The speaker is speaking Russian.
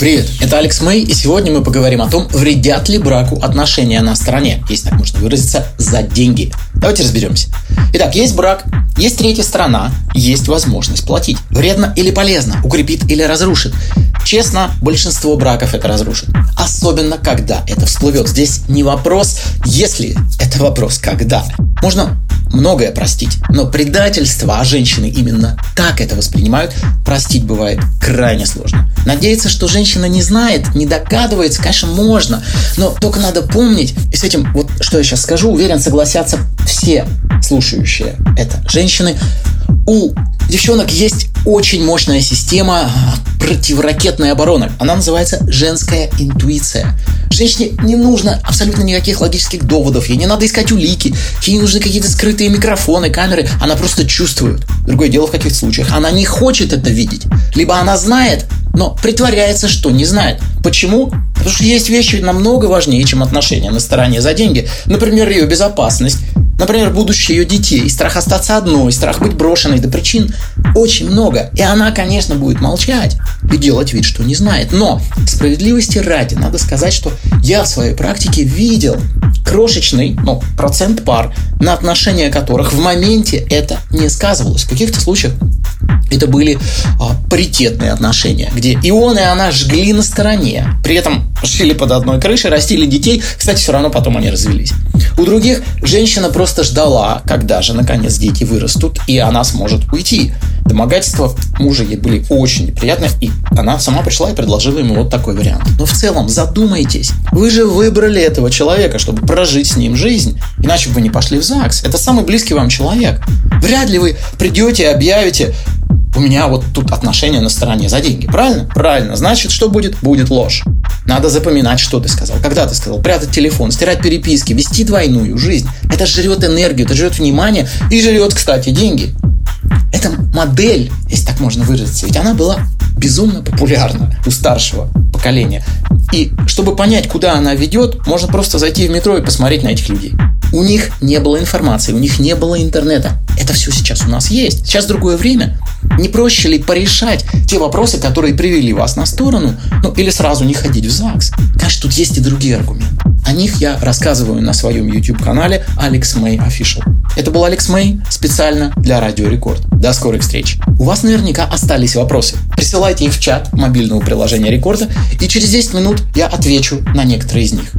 Привет, это Алекс Мэй, и сегодня мы поговорим о том, вредят ли браку отношения на стороне, если так можно выразиться, за деньги. Давайте разберемся. Итак, есть брак, есть третья сторона, есть возможность платить. Вредно или полезно, укрепит или разрушит. Честно, большинство браков это разрушит. Особенно, когда это всплывет. Здесь не вопрос, если, это вопрос, когда. Можно многое простить, но предательство, а женщины именно так это воспринимают, простить бывает крайне сложно. Надеяться, что женщина не знает, не догадывается, конечно, можно, но только надо помнить, и с этим, вот что я сейчас скажу, уверен, согласятся все слушающие это женщины, у девчонок есть очень мощная система противоракетной обороны. Она называется женская интуиция. Женщине не нужно абсолютно никаких логических доводов, ей не надо искать улики, ей не нужны какие-то скрытые микрофоны, камеры, она просто чувствует. Другое дело в каких случаях. Она не хочет это видеть. Либо она знает, но притворяется, что не знает. Почему? Потому что есть вещи намного важнее, чем отношения на стороне за деньги. Например, ее безопасность, Например, будущее ее детей, страх остаться одной, страх быть брошенной, да причин очень много. И она, конечно, будет молчать и делать вид, что не знает. Но справедливости ради, надо сказать, что я в своей практике видел крошечный ну, процент пар, на отношения которых в моменте это не сказывалось. В каких-то случаях это были а, паритетные отношения, где и он, и она жгли на стороне. При этом жили под одной крышей, растили детей. Кстати, все равно потом они развелись. У других женщина просто ждала, когда же наконец дети вырастут, и она сможет уйти. Домогательства мужа ей были очень неприятны, и она сама пришла и предложила ему вот такой вариант. Но в целом задумайтесь, вы же выбрали этого человека, чтобы прожить с ним жизнь, иначе бы вы не пошли в ЗАГС. Это самый близкий вам человек. Вряд ли вы придете и объявите, у меня вот тут отношения на стороне за деньги. Правильно? Правильно. Значит, что будет? Будет ложь. Надо запоминать, что ты сказал. Когда ты сказал? Прятать телефон, стирать переписки, вести двойную жизнь. Это жрет энергию, это жрет внимание и жрет, кстати, деньги. Эта модель, если так можно выразиться, ведь она была безумно популярна у старшего поколения. И чтобы понять, куда она ведет, можно просто зайти в метро и посмотреть на этих людей. У них не было информации, у них не было интернета. Это все сейчас у нас есть. Сейчас другое время. Не проще ли порешать те вопросы, которые привели вас на сторону, ну или сразу не ходить в ЗАГС? Конечно, тут есть и другие аргументы. О них я рассказываю на своем YouTube-канале Alex May Official. Это был Алекс Мэй специально для Радио Рекорд. До скорой встречи. У вас наверняка остались вопросы. Присылайте их в чат мобильного приложения Рекорда, и через 10 минут я отвечу на некоторые из них.